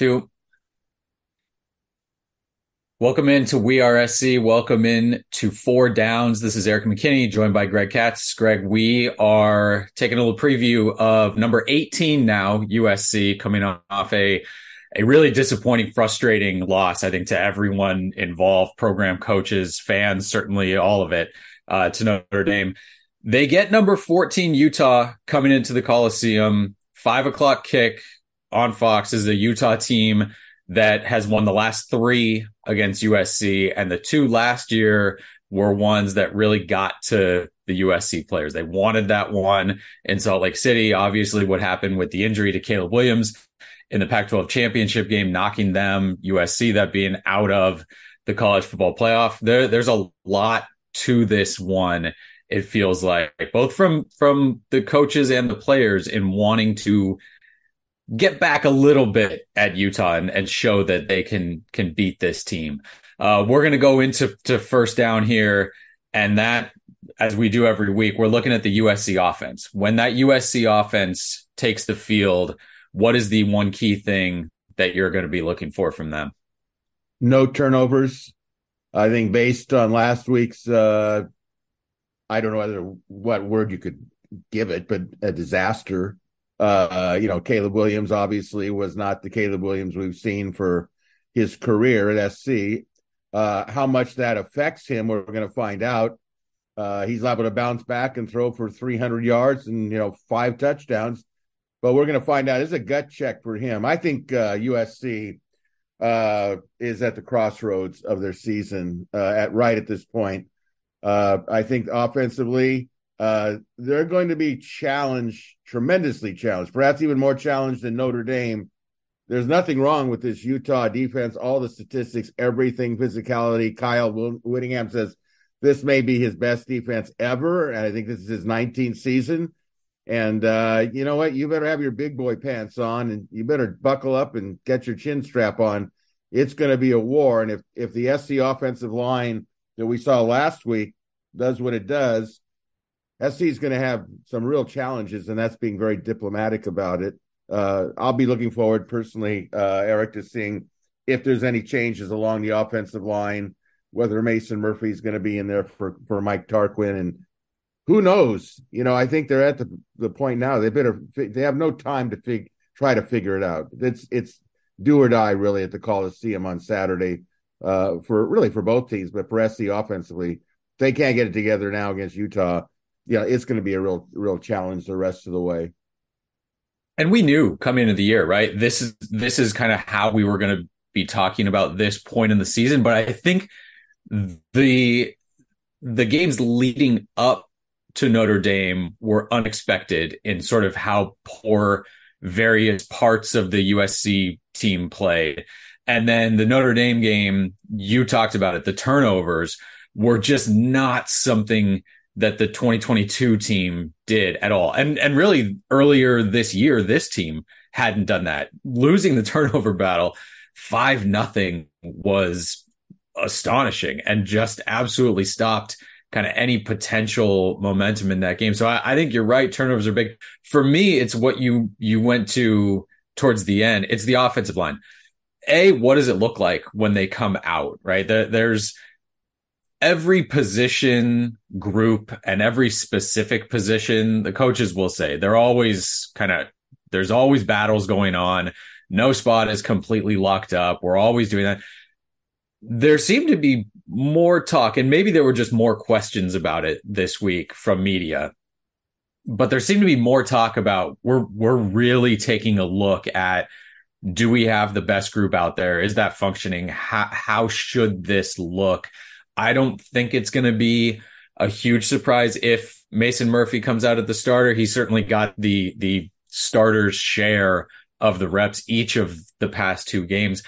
two. Welcome in to We Are SC. Welcome in to Four Downs. This is Erik McKinney, joined by Greg Katz. Greg, we are taking a little preview of number 18 now, USC, coming off a a really disappointing, frustrating loss, I think, to everyone involved, program coaches, fans, certainly all of it, uh, to Notre Dame. They get number 14 Utah coming into the Coliseum, five o'clock kick on Fox is a Utah team that has won the last three against USC, and the two last year were ones that really got to the USC players. They wanted that one in Salt Lake City. Obviously, what happened with the injury to Caleb Williams in the Pac 12 championship game, knocking them, USC, that being out of the college football playoff. There, there's a lot to this one. It feels like both from from the coaches and the players in wanting to get back a little bit at Utah and, and show that they can can beat this team. Uh, we're going to go into to first down here, and that as we do every week, we're looking at the USC offense. When that USC offense takes the field, what is the one key thing that you're going to be looking for from them? No turnovers. I think based on last week's, uh, I don't know whether what word you could give it, but a disaster. Uh, you know, Caleb Williams obviously was not the Caleb Williams we've seen for his career at SC. Uh, how much that affects him, we're going to find out. Uh, he's liable to bounce back and throw for 300 yards and you know five touchdowns, but we're going to find out. It's a gut check for him. I think USC uh, uh, is at the crossroads of their season uh, at right at this point. I think offensively, uh, they're going to be challenged, tremendously challenged, perhaps even more challenged than Notre Dame. There's nothing wrong with this Utah defense, all the statistics, everything, physicality. Kyle Whittingham says this may be his best defense ever. And I think this is his 19th season. And uh, you know what? You better have your big boy pants on and you better buckle up and get your chin strap on. It's going to be a war. And if, if the SC offensive line that we saw last week does what it does, SC is going to have some real challenges, and that's being very diplomatic about it. Uh, I'll be looking forward personally, uh, Erik, to seeing if there's any changes along the offensive line, whether Mason Murphy is going to be in there for, for Mike Tarquin, and who knows? You know, I think they're at the, the point now they better they have no time to fig, try to figure it out. It's it's do or die really at the Coliseum on Saturday uh, for really for both teams, but for SC offensively, they can't get it together now against Utah yeah, it's going to be a real, real challenge the rest of the way. And we knew coming into the year, right? This is this is kind of how we were going to be talking about this point in the season. But I think the the games leading up to Notre Dame were unexpected in sort of how poor various parts of the USC team played. And then the Notre Dame game, you talked about it, the turnovers were just not something that the 2022 team did at all. And and really earlier this year, this team hadn't done that. Losing the turnover battle five nothing was astonishing and just absolutely stopped kind of any potential momentum in that game. So I, I think you're right. Turnovers are big. For me, it's what you you went to towards the end. It's the offensive line. A, what does it look like when they come out? Right there, there's every position group and every specific position, the coaches will say they're always kind of, there's always battles going on. No spot is completely locked up. We're always doing that. There seemed to be more talk, and maybe there were just more questions about it this week from media. But there seemed to be more talk about we're we're really taking a look at do we have the best group out there? Is that functioning? How how should this look? I don't think it's going to be a huge surprise if Mason Murphy comes out at the starter. He certainly got the the starter's share of the reps each of the past two games.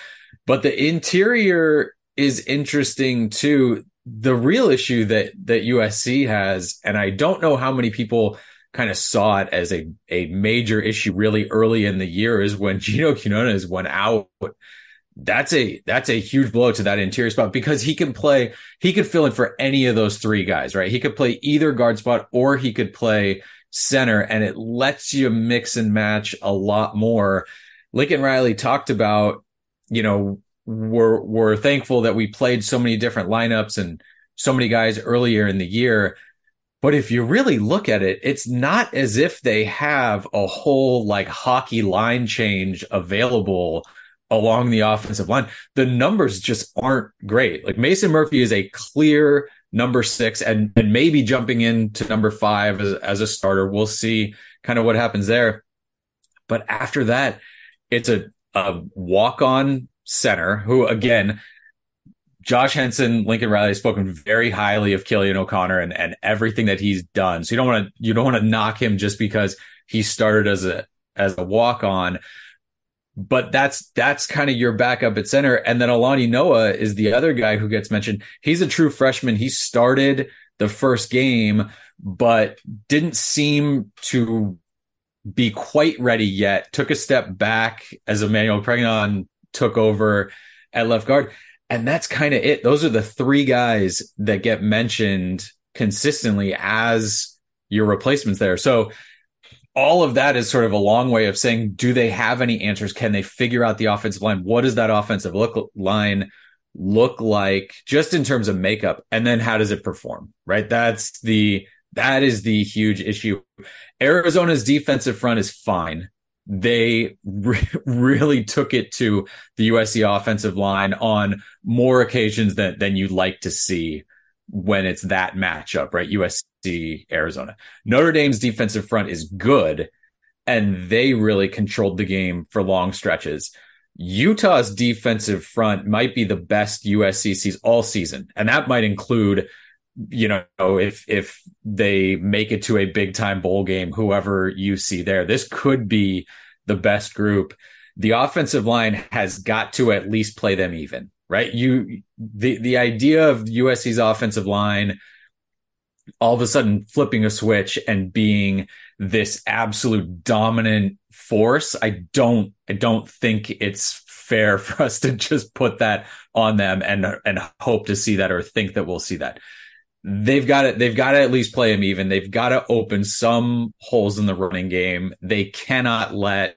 But the interior is interesting too. The real issue that that USC has, and I don't know how many people kind of saw it as a a major issue really early in the year, is when Gino Quinones went out that's a that's a huge blow to that interior spot because he can play he could fill in for any of those three guys right he could play either guard spot or he could play center and it lets you mix and match a lot more lincoln riley talked about you know, we're we're thankful that we played so many different lineups and so many guys earlier in the year. But if you really look at it, it's not as if they have a whole like hockey line change available along the offensive line. The numbers just aren't great. Like Mason Murphy is a clear number six and, and maybe jumping into number five as, as a starter. We'll see kind of what happens there. But after that, it's a, a walk on center who again, Josh Henson, Lincoln Riley has spoken very highly of Killian O'Connor and, and everything that he's done. So you don't want to, you don't want to knock him just because he started as a, as a walk on but that's that's kind of your backup at center. And then Alani Noa is the other guy who gets mentioned. He's a true freshman. He started the first game, but didn't seem to be quite ready yet. Took a step back as Emmanuel Pregnon took over at left guard. And that's kind of it. Those are the three guys that get mentioned consistently as your replacements there. So all of that is sort of a long way of saying, do they have any answers? Can they figure out the offensive line? What does that offensive look line look like just in terms of makeup? And then how does it perform? Right. That's the, that is the huge issue. Arizona's defensive front is fine. They re- really took it to the USC offensive line on more occasions than, than you'd like to see when it's that matchup, right? USC, Arizona. Notre Dame's defensive front is good, and they really controlled the game for long stretches. Utah's defensive front might be the best USC sees all season, and that might include, you know, if if they make it to a big time bowl game, whoever you see there, this could be the best group. The offensive line has got to at least play them even right? You the the idea of USC's offensive line all of a sudden flipping a switch and being this absolute dominant force. I don't I don't think it's fair for us to just put that on them and and hope to see that or think that we'll see that. They've got it. They've got to at least play them even. They've got to open some holes in the running game. They cannot let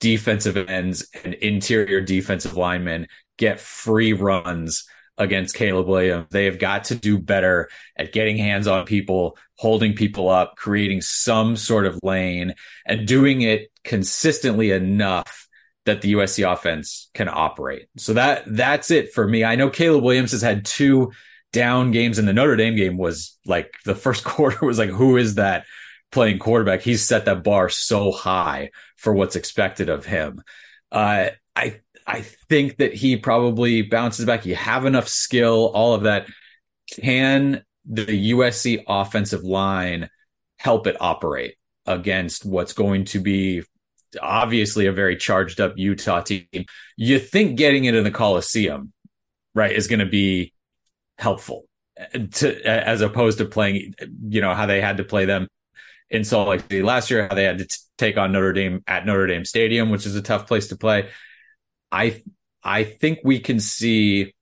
defensive ends and interior defensive linemen get free runs against Caleb Williams. They have got to do better at getting hands on people, holding people up, creating some sort of lane, and doing it consistently enough that the USC offense can operate. So that that's it for me. I know Caleb Williams has had two down games and the Notre Dame game was like the first quarter was like who is that playing quarterback? He's set that bar so high for what's expected of him. Uh, I I think that he probably bounces back. You have enough skill, all of that. Can the USC offensive line help it operate against what's going to be obviously a very charged up Utah team? You think getting it in the Coliseum, right, is going to be helpful eh, to eh, as opposed to playing, you know, how they had to play them in Salt Lake City last year, how they had to t- take on Notre Dame at Notre Dame Stadium, which is a tough place to play. I I think we can see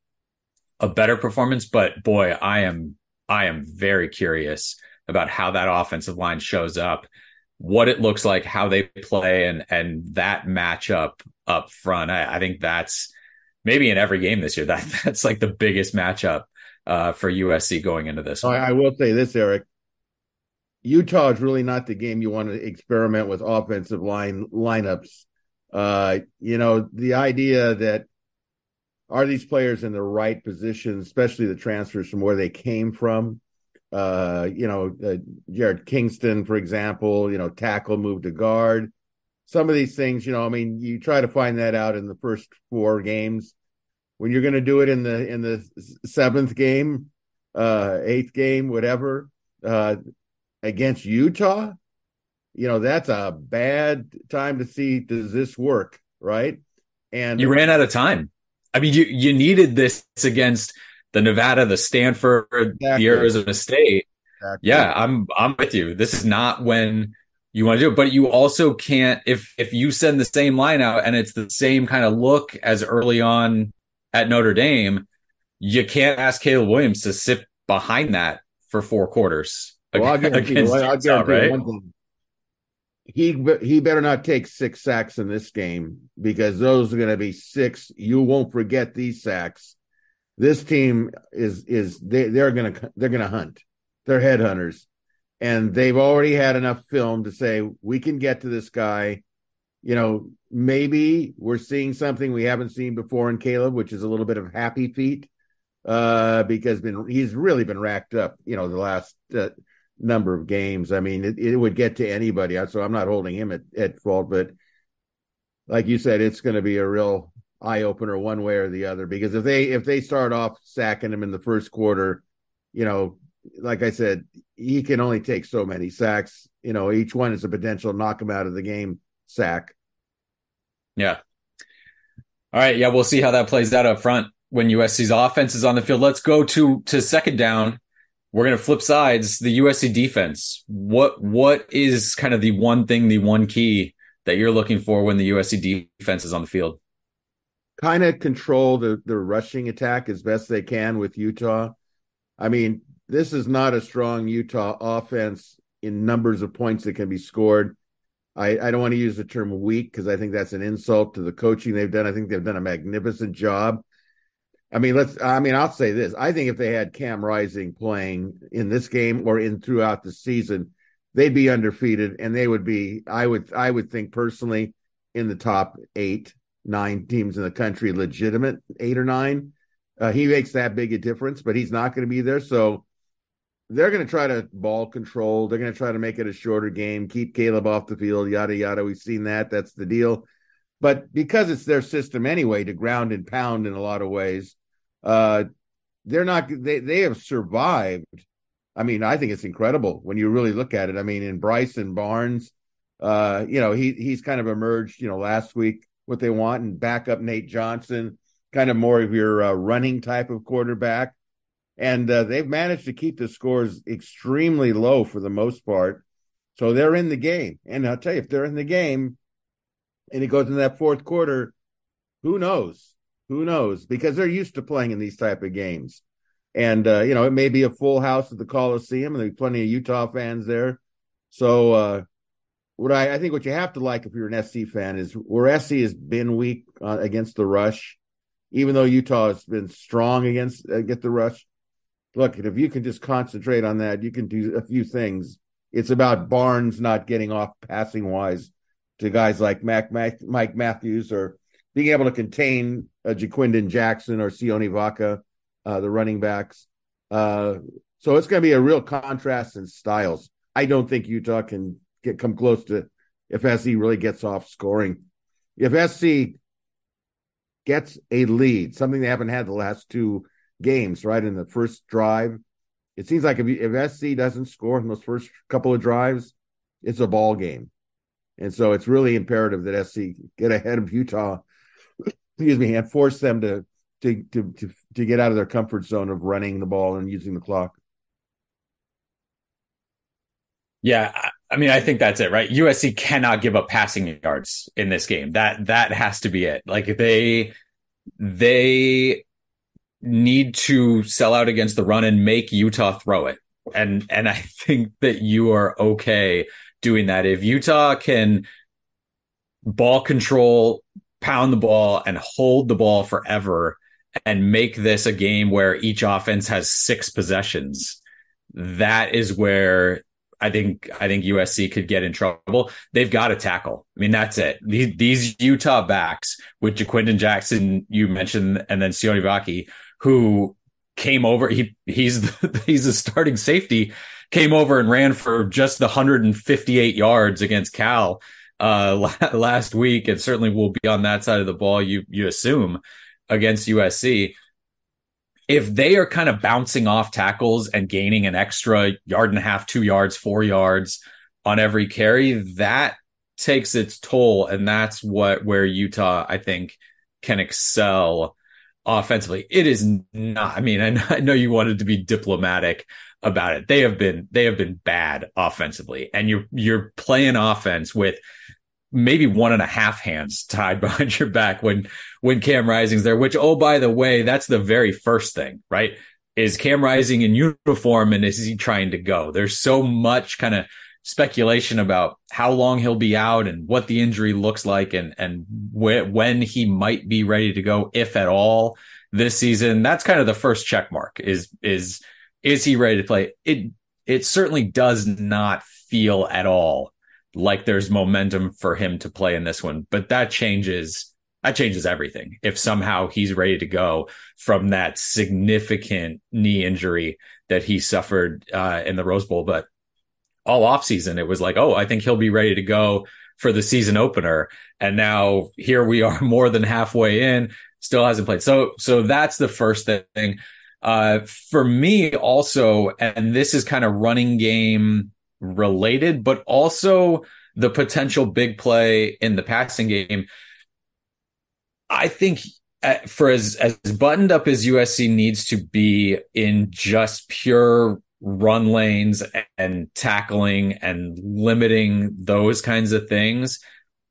a better performance, but boy, I am I am very curious about how that offensive line shows up, what it looks like, how they play, and and that matchup up front. I, I think that's maybe in every game this year. That that's like the biggest matchup uh, for USC going into this. I, I will say this, Erik. Utah is really not the game you want to experiment with offensive line lineups uh, you know, the idea that are these players in the right position, especially the transfers from where they came from. Uh, you know, uh, Jarrett Kingston, for example, you know, tackle move to guard. Some of these things, you know, I mean, you try to find that out in the first four games. When you're going to do it in the in the seventh game, uh, eighth game, whatever, uh, against Utah, you know that's a bad time to see does this work right and you ran out of time i mean you you needed this against the nevada the stanford exactly. the arizona state exactly. yeah i'm i'm with you this is not when you want to do it but you also can't if if you send the same line out and it's the same kind of look as early on at notre dame you can't ask caleb williams to sit behind that for four quarters well, I'll guarantee, I'll guarantee right? one thing he he better not take six sacks in this game because those are going to be six. You won't forget these sacks. This team is is they they're going to they're going to hunt. They're headhunters, and they've already had enough film to say we can get to this guy. You know, maybe we're seeing something we haven't seen before in Caleb, which is a little bit of happy feet, uh, because been he's really been racked up. You know, the last. Uh, number of games. I mean, it, it would get to anybody. So I'm not holding him at, at fault, but like you said, it's going to be a real eye opener one way or the other because if they if they start off sacking him in the first quarter, you know, like I said, he can only take so many sacks. You know, each one is a potential knock him out of the game sack. Yeah. All right. Yeah, we'll see how that plays out up front when USC's offense is on the field. Let's go to to second down we're going to flip sides the USC defense. What what is kind of the one thing, the one key that you're looking for when the USC defense is on the field? Kind of control the the rushing attack as best they can with Utah. I mean, this is not a strong Utah offense in numbers of points that can be scored. I, I don't want to use the term weak because I think that's an insult to the coaching they've done. I think they've done a magnificent job I mean, let's. I mean, I'll say this. I think if they had Cam Rising playing in this game or in throughout the season, they'd be undefeated, and they would be. I would. I would think personally in the top eight, nine teams in the country, legitimate eight or nine. Uh, he makes that big a difference, but he's not going to be there. So they're going to try to ball control. They're going to try to make it a shorter game, keep Caleb off the field, yada yada. We've seen that. That's the deal. But because it's their system anyway to ground and pound in a lot of ways, uh, they're not they they have survived. I mean, I think it's incredible when you really look at it. I mean, in Bryson Barnes, uh, you know, he he's kind of emerged, you know, last week what they want and back up Nate Johnson, kind of more of your uh, running type of quarterback. And uh, they've managed to keep the scores extremely low for the most part. So they're in the game. And I'll tell you, if they're in the game and it goes in that fourth quarter, who knows? Who knows? Because they're used to playing in these type of games. And uh, you know, it may be a full house at the Coliseum, and there'll be plenty of Utah fans there. So uh, what I, I think what you have to like if you're an SC fan is where SC has been weak uh, against the rush, even though Utah has been strong against uh, get the rush. Look, if you can just concentrate on that, you can do a few things. It's about Barnes not getting off passing wise to guys like Mac, Mac, Mike Matthews or being able to contain uh, Ja'Quinden Jackson or Sione Vaki, uh, the running backs. Uh, so it's going to be a real contrast in styles. I don't think Utah can get come close to if SC really gets off scoring. If SC gets a lead, something they haven't had the last two games, right in the first drive, it seems like if, if SC doesn't score in those first couple of drives, it's a ball game. And so it's really imperative that SC get ahead of Utah excuse me, and force them to, to to to to get out of their comfort zone of running the ball and using the clock. Yeah, I mean, I think that's it, right? USC cannot give up passing yards in this game. That that has to be it. Like they they need to sell out against the run and make Utah throw it. And and I think that you are okay doing that. If Utah can ball control pound the ball and hold the ball forever and make this a game where each offense has six possessions, that is where I think I think USC could get in trouble. They've got to tackle. I mean, that's it. These, these Utah backs with Ja'Quinden Jackson, you mentioned, and then Sione Vaki, who came over. He he's the, he's a starting safety. Came over and ran for just the 158 yards against Cal uh, last week, and certainly will be on that side of the ball. You you assume against USC. If they are kind of bouncing off tackles and gaining an extra yard and a half, two yards, four yards on every carry, that takes its toll, and that's what where Utah I think can excel offensively. It is not. I mean, I know you wanted to be diplomatic about it. They have been they have been bad offensively, and you're you're playing offense with maybe one and a half hands tied behind your back when when Cam Rising's there. Which oh by the way, that's the very first thing, right? Is Cam Rising in uniform and is he trying to go? There's so much kind of speculation about how long he'll be out and what the injury looks like and and wh- when he might be ready to go, if at all, this season. That's kind of the first check mark. Is is is he ready to play? It it certainly does not feel at all like there's momentum for him to play in this one, but that changes that changes everything. If somehow he's ready to go from that significant knee injury that he suffered uh, in the Rose Bowl, but all offseason, it was like, oh, I think he'll be ready to go for the season opener. And now here we are more than halfway in, still hasn't played. So, so that's the first thing. Uh, for me also, and this is kind of running game related, but also the potential big play in the passing game. I think uh, for as as buttoned up as USC needs to be in just pure run lanes and tackling and limiting those kinds of things,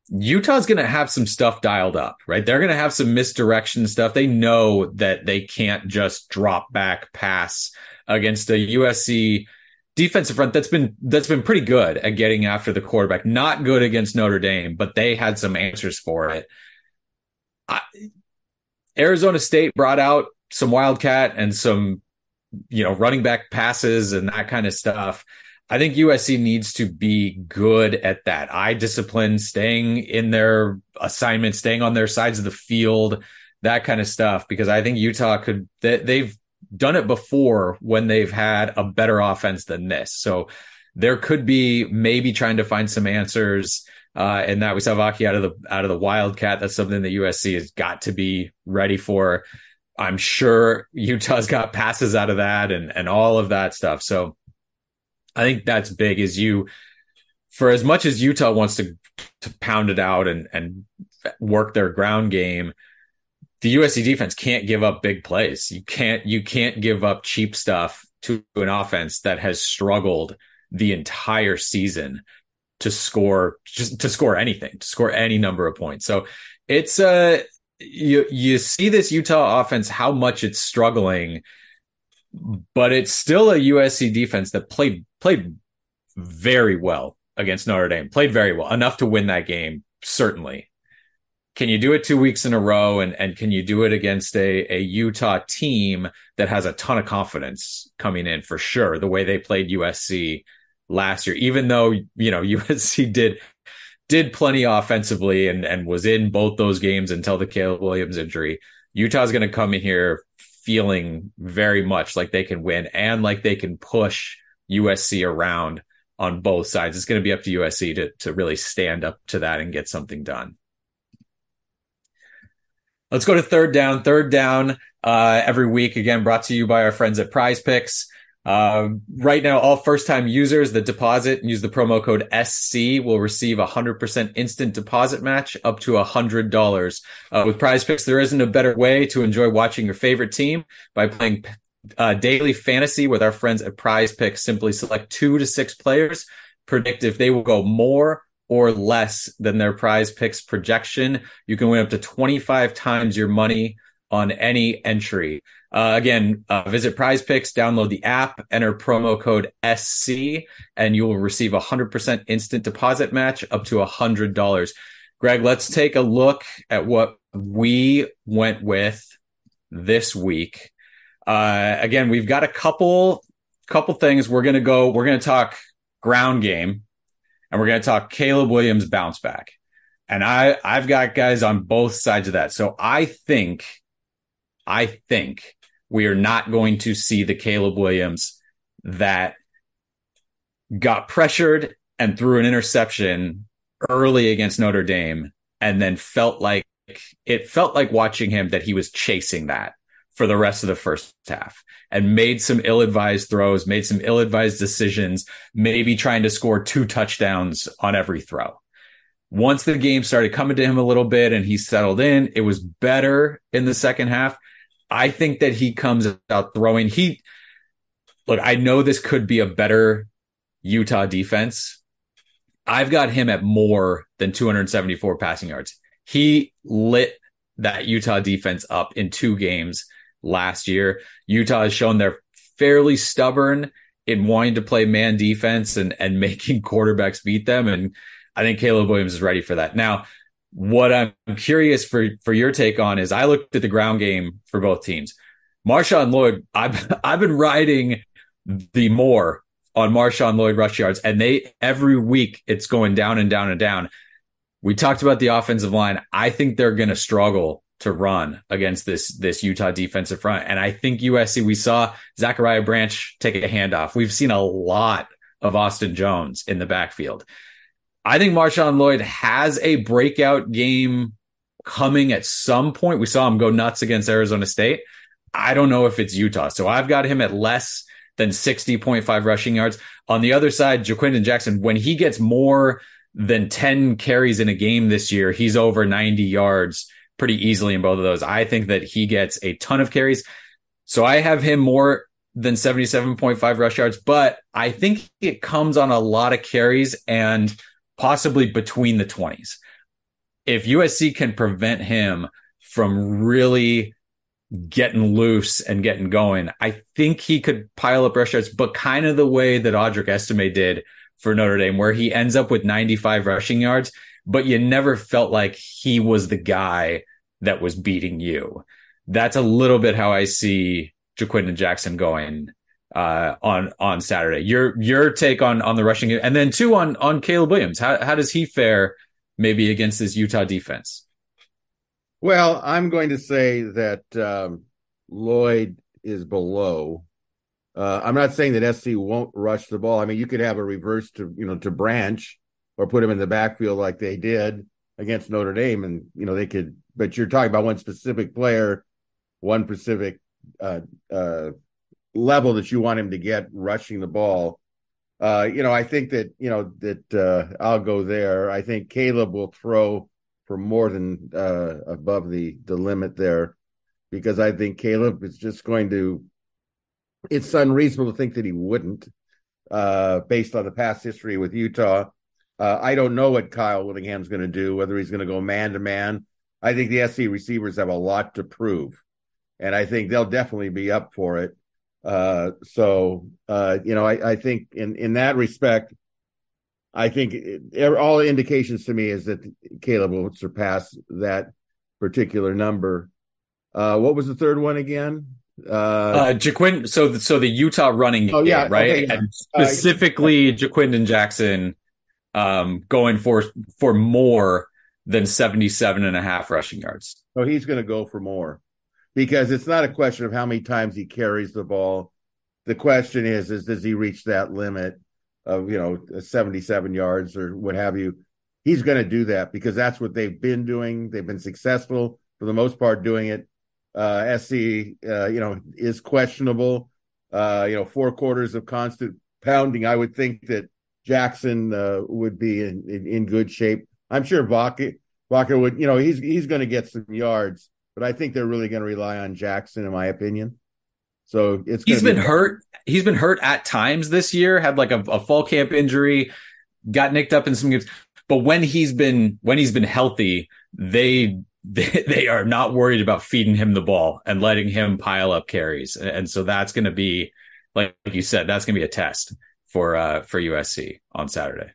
Utah's going to have some stuff dialed up, right? They're going to have some misdirection stuff. They know that they can't just drop back pass against a USC defensive front that's been that's been pretty good at getting after the quarterback. Not good against Notre Dame, but they had some answers for it. I, Arizona State brought out some wildcat and some you know, running back passes and that kind of stuff. I think USC needs to be good at that. Eye discipline, staying in their assignment, staying on their sides of the field, that kind of stuff. Because I think Utah could, they've done it before when they've had a better offense than this. So there could be maybe trying to find some answers. Uh, and that we saw Vaki out of the out of the Wildcat. That's something that USC has got to be ready for. I'm sure Utah's got passes out of that and and all of that stuff. So I think that's big as you for as much as Utah wants to to pound it out and and work their ground game, the USC defense can't give up big plays. You can't you can't give up cheap stuff to an offense that has struggled the entire season to score just to score anything, to score any number of points. So it's a you you see this Utah offense how much it's struggling, but it's still a USC defense that played played very well against Notre Dame. Played very well enough to win that game. Certainly, can you do it two weeks in a row, and and can you do it against a a Utah team that has a ton of confidence coming in for sure? The way they played USC last year, even though you know USC did did plenty offensively and, and was in both those games until the Caleb Williams injury. Utah's going to come in here feeling very much like they can win and like they can push USC around on both sides. It's going to be up to USC to, to really stand up to that and get something done. Let's go to third down. Third down uh, every week, again, brought to you by our friends at PrizePicks. Uh, right now, all first time users that deposit and use the promo code SC will receive a 100% instant deposit match up to $100. Uh, with PrizePicks, there isn't a better way to enjoy watching your favorite team by playing uh, daily fantasy with our friends at PrizePicks. Simply select two to six players, predict if they will go more or less than their PrizePicks projection. You can win up to 25 times your money on any entry. Uh, again, uh, visit PrizePicks, download the app, enter promo code SC, and you will receive a 100% instant deposit match up to $100. Greg, let's take a look at what we went with this week. Uh, again, we've got a couple couple things. We're gonna go. We're gonna talk ground game, and we're gonna talk Caleb Williams bounce back. And I I've got guys on both sides of that. So I think, I think we are not going to see the Caleb Williams that got pressured and threw an interception early against Notre Dame and then felt like it felt like watching him that he was chasing that for the rest of the first half and made some ill-advised throws, made some ill-advised decisions, maybe trying to score two touchdowns on every throw. Once the game started coming to him a little bit and he settled in, it was better in the second half. I think that he comes out throwing. He look, I know this could be a better Utah defense. I've got him at more than 274 passing yards. He lit that Utah defense up in two games last year. Utah has shown they're fairly stubborn in wanting to play man defense and and making quarterbacks beat them. And I think Caleb Williams is ready for that. Now, what I'm curious for for your take on is I looked at the ground game for both teams. Marshawn Lloyd, I've I've been riding the more on Marshawn Lloyd rush yards, and they every week it's going down and down and down. We talked about the offensive line. I think they're going to struggle to run against this this Utah defensive front, and I think USC. We saw Zachariah Branch take a handoff. We've seen a lot of Austin Jones in the backfield. I think Marshawn Lloyd has a breakout game coming at some point. We saw him go nuts against Arizona State. I don't know if it's Utah. So I've got him at less than 60.5 rushing yards. On the other side, Ja'Quinden Jackson, when he gets more than 10 carries in a game this year, he's over 90 yards pretty easily in both of those. I think that he gets a ton of carries. So I have him more than 77.5 rush yards, but I think it comes on a lot of carries and possibly between the 20s. If USC can prevent him from really getting loose and getting going, I think he could pile up rush yards, but kind of the way that Audric Estime did for Notre Dame, where he ends up with 95 rushing yards, but you never felt like he was the guy that was beating you. That's a little bit how I see Ja'Quinden Jackson going uh, on on Saturday. Your your take on on the rushing, and then two on on Caleb Williams. How how does he fare maybe against this Utah defense? Well, I'm going to say that um, Lloyd is below. Uh, I'm not saying that SC won't rush the ball. I mean, you could have a reverse to you know to Branch or put him in the backfield like they did against Notre Dame, and you know they could. But you're talking about one specific player, one specific uh, uh, level that you want him to get rushing the ball. Uh, you know, I think that you know that uh, I'll go there. I think Caleb will throw for more than uh, above the the limit there, because I think Caleb is just going to. It's unreasonable to think that he wouldn't, uh, based on the past history with Utah. I don't know what Kyle Whittingham's going to do, whether he's going to go man to man. I think the SC receivers have a lot to prove, and I think they'll definitely be up for it. Uh, so, uh, you know, I, I, think in in that respect, I think it, all indications to me is that Caleb will surpass that particular number. Uh, what was the third one again? Uh, uh Jaquin. So, so the Utah running oh, yeah, game, right? Okay, yeah. And specifically, uh, Ja'Quinden Jackson, um, going for for more than 77 and a half rushing yards. So he's going to go for more because it's not a question of how many times he carries the ball. The question is, is does he reach that limit? of you know 77 yards or what have you he's going to do that because that's what they've been doing they've been successful for the most part doing it uh sc uh, you know is questionable uh you know four quarters of constant pounding i would think that jackson uh, would be in, in, in good shape i'm sure Vaki, Vaki would you know he's he's going to get some yards but i think they're really going to rely on jackson in my opinion so it's he's been be- hurt. He's been hurt at times this year. Had like a, a fall camp injury, got nicked up in some games. But when he's been when he's been healthy, they they, they are not worried about feeding him the ball and letting him pile up carries. And so that's going to be, like you said, that's going to be a test for uh, for USC on Saturday.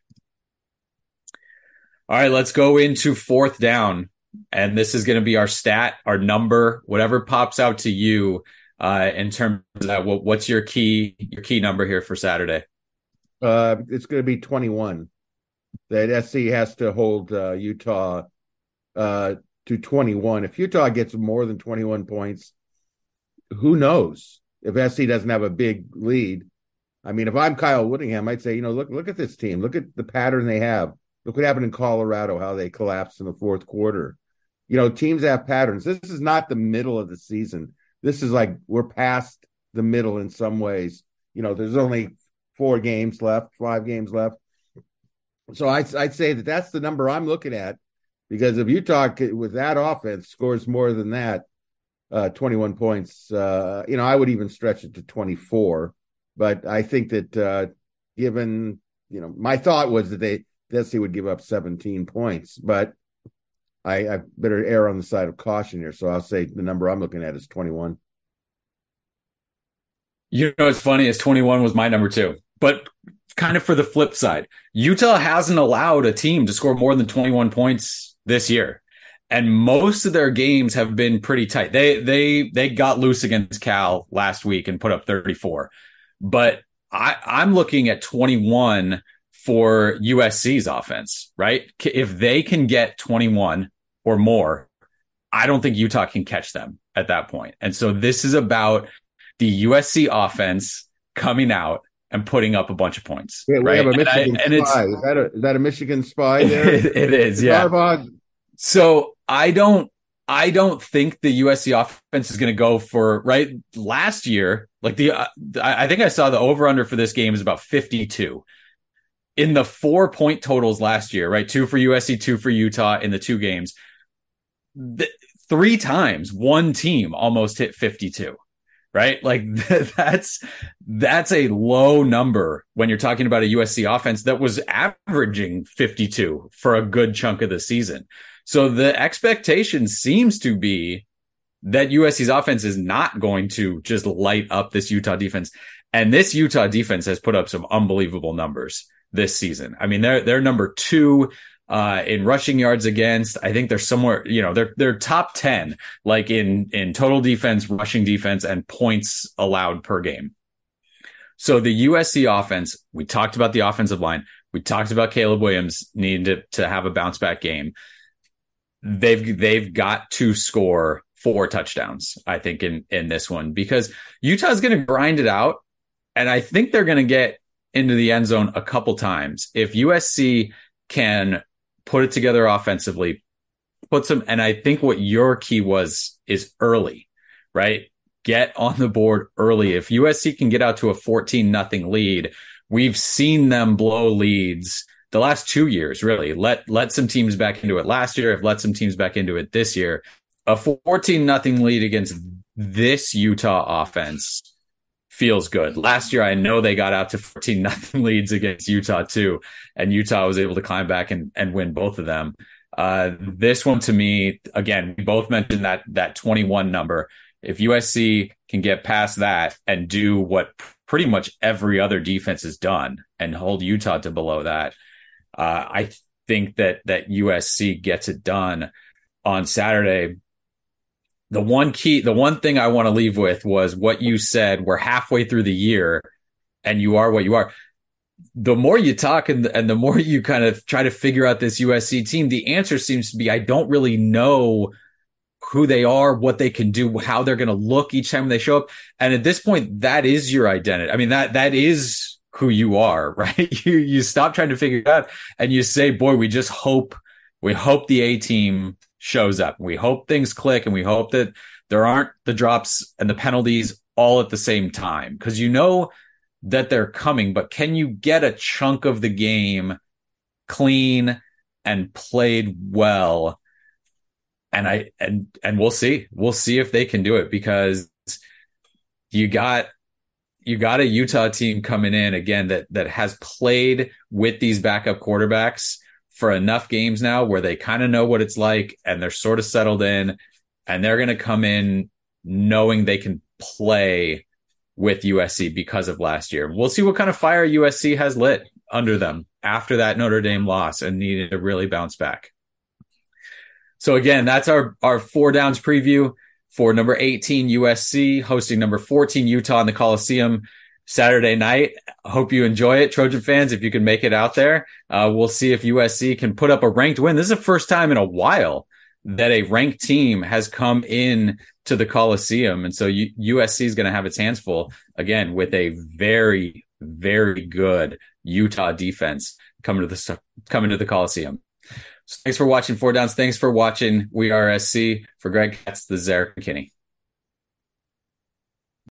All right, let's go into fourth down. And this is going to be our stat, our number, whatever pops out to you uh, in terms of that, what, what's your key your key number here for Saturday? Uh, it's going to be 21. That SC has to hold uh, Utah uh, to 21. If Utah gets more than 21 points, who knows if SC doesn't have a big lead? I mean, if I'm Kyle Whittingham, I'd say, you know, look look at this team. Look at the pattern they have. Look what happened in Colorado, how they collapsed in the fourth quarter. You know, teams have patterns. This is not the middle of the season this is like we're past the middle in some ways. You know, there's only four games left, five games left. So I'd, I'd say that that's the number I'm looking at because if Utah with that offense scores more than that, uh, 21 points, uh, you know, I would even stretch it to 24. But I think that uh, given, you know, my thought was that they, Desi would give up 17 points, but I, I better err on the side of caution here. So I'll say the number I'm looking at is 21. You know, it's funny is 21 was my number two, but kind of for the flip side, Utah hasn't allowed a team to score more than 21 points this year. And most of their games have been pretty tight. They, they, they got loose against Cal last week and put up 34, but I, I'm looking at 21 for USC's offense, right? If they can get 21 or more, I don't think Utah can catch them at that point. And so this is about the USC offense coming out and putting up a bunch of points. Yeah, right? have a Michigan and, I, and spy. Is that a is that a Michigan spy there? it, it is, yeah. So I don't I don't think the USC offense is going to go for right last year. Like the, uh, I think I saw the over under for this game is about 52 in the four point totals last year, right? Two for USC, two for Utah in the two games. The, three times one team almost hit 52 right like that's that's a low number when you're talking about a USC offense that was averaging 52 for a good chunk of the season so the expectation seems to be that USC's offense is not going to just light up this Utah defense. And this Utah defense has put up some unbelievable numbers this season. I mean, they're, they're number two, uh, in rushing yards against. I think they're somewhere, you know, they're, they're top 10, like in, in total defense, rushing defense and points allowed per game. So the USC offense, we talked about the offensive line. We talked about Caleb Williams needing to, to have a bounce back game they've they've got to score four touchdowns, I think, in in this one because Utah's going to grind it out, and I think they're going to get into the end zone a couple times if USC can put it together offensively, put some. And I think what your key was is early, right? Get on the board early. If USC can get out to a fourteen nothing lead, we've seen them blow leads the last two years, really. Let let some teams back into it last year. Have let some teams back into it this year. A fourteen nothing lead against this Utah offense feels good. Last year, I know they got out to 14 nothing leads against Utah too, and Utah was able to climb back and, and win both of them. Uh, this one to me, again, we both mentioned that that 21 number. If USC can get past that and do what pretty much every other defense has done and hold Utah to below that, uh, I think that that USC gets it done on Saturday. The one key, the one thing I want to leave with was what you said. We're halfway through the year, and you are what you are. The more you talk and, and the more you kind of try to figure out this USC team, the answer seems to be I don't really know who they are, what they can do, how they're going to look each time they show up. And at this point, that is your identity. I mean, that, that is who you are, right? You you stop trying to figure it out and you say, boy, we just hope we hope the A team shows up. We hope things click and we hope that there aren't the drops and the penalties all at the same time because you know that they're coming, but can you get a chunk of the game clean and played well? And I and and we'll see. We'll see if they can do it because you got you got a Utah team coming in again that that has played with these backup quarterbacks for enough games now where they kind of know what it's like and they're sort of settled in and they're going to come in knowing they can play with USC because of last year. We'll see what kind of fire USC has lit under them after that Notre Dame loss and needed to really bounce back. So again, that's our our four downs preview for number 18 USC hosting number 14 Utah in the Coliseum Saturday night. Hope you enjoy it, Trojan fans. If you can make it out there, uh, we'll see if USC can put up a ranked win. This is the first time in a while that a ranked team has come in to the Coliseum, and so U- USC is going to have its hands full again with a very, very good Utah defense coming to the coming to the Coliseum. So thanks for watching Four Downs. Thanks for watching We Are SC. For Greg Katz, the Zarek McKinney.